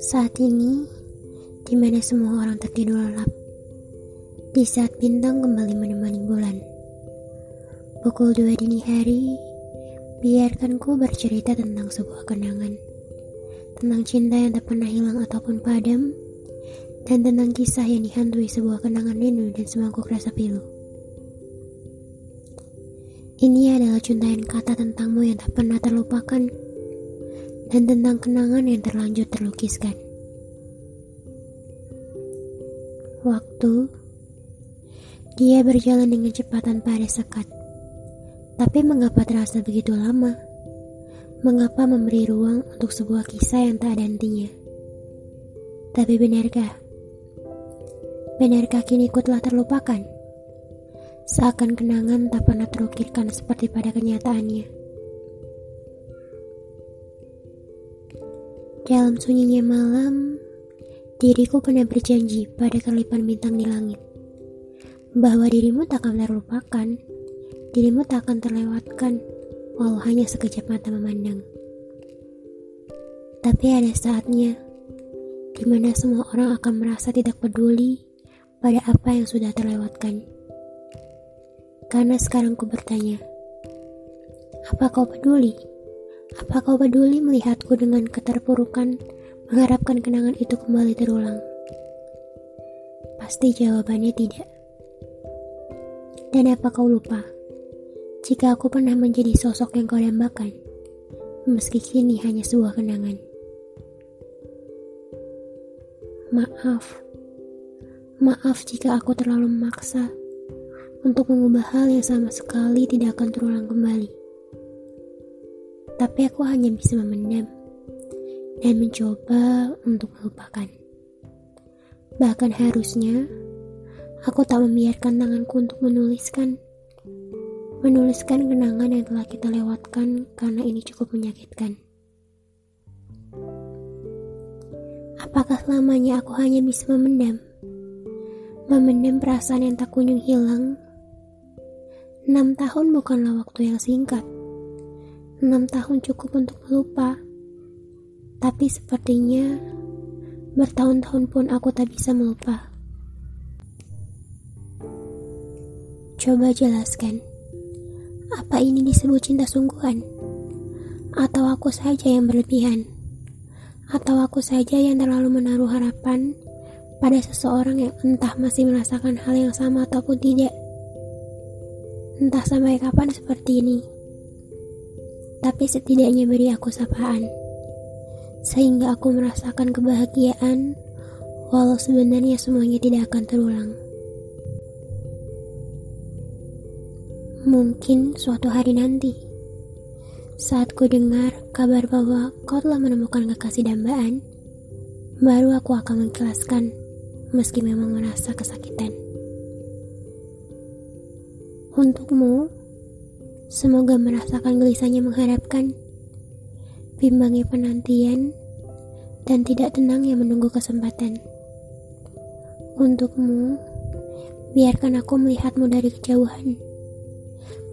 Saat ini, di mana semua orang tertidur lelap, di saat bintang kembali menemani bulan. Pukul dua dini hari, biarkan ku bercerita tentang sebuah kenangan. Tentang cinta yang tak pernah hilang ataupun padam, dan tentang kisah yang dihantui sebuah kenangan rindu dan semangkuk rasa pilu. Ini adalah cuntahan kata tentangmu yang tak pernah terlupakan dan tentang kenangan yang terlanjur terlukiskan. Waktu dia berjalan dengan cepat pada sekat. Tapi mengapa terasa begitu lama? Mengapa memberi ruang untuk sebuah kisah yang tak ada hentinya? Tapi benarkah? Benarkah kini ku telah terlupakan? Seakan kenangan tak pernah terukirkan seperti pada kenyataannya. Dalam sunyinya malam, diriku pernah berjanji pada kelipan bintang di langit bahwa dirimu tak akan terlupakan, dirimu tak akan terlewatkan, walau hanya sekejap mata memandang. Tapi ada saatnya di mana semua orang akan merasa tidak peduli pada apa yang sudah terlewatkan. Karena sekarang ku bertanya, apa kau peduli? Apa kau peduli melihatku dengan keterpurukan, mengharapkan kenangan itu kembali terulang? Pasti jawabannya tidak. Dan apa kau lupa? Jika aku pernah menjadi sosok yang kau dambakan, meski kini hanya sebuah kenangan. Maaf, maaf jika aku terlalu memaksa untuk mengubah hal yang sama sekali tidak akan terulang kembali tapi aku hanya bisa memendam dan mencoba untuk melupakan. Bahkan harusnya aku tak membiarkan tanganku untuk menuliskan menuliskan kenangan yang telah kita lewatkan karena ini cukup menyakitkan. Apakah selamanya aku hanya bisa memendam? Memendam perasaan yang tak kunjung hilang? Enam tahun bukanlah waktu yang singkat. Enam tahun cukup untuk melupa. Tapi sepertinya bertahun-tahun pun aku tak bisa melupa. Coba jelaskan, apa ini disebut cinta sungguhan? Atau aku saja yang berlebihan? Atau aku saja yang terlalu menaruh harapan pada seseorang yang entah masih merasakan hal yang sama ataupun tidak? Entah sampai kapan seperti ini tapi setidaknya beri aku sapaan, sehingga aku merasakan kebahagiaan, walau sebenarnya semuanya tidak akan terulang. Mungkin suatu hari nanti, saat ku dengar kabar bahwa kau telah menemukan kekasih dambaan, baru aku akan mengikhlaskan, meski memang merasa kesakitan. Untukmu, Semoga merasakan gelisahnya mengharapkan, bimbangnya penantian, dan tidak tenangnya menunggu kesempatan. Untukmu, biarkan aku melihatmu dari kejauhan,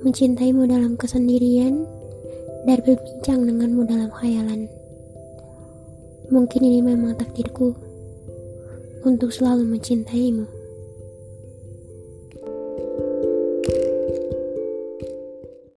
mencintaimu dalam kesendirian, dan berbincang denganmu dalam khayalan. Mungkin ini memang takdirku untuk selalu mencintaimu.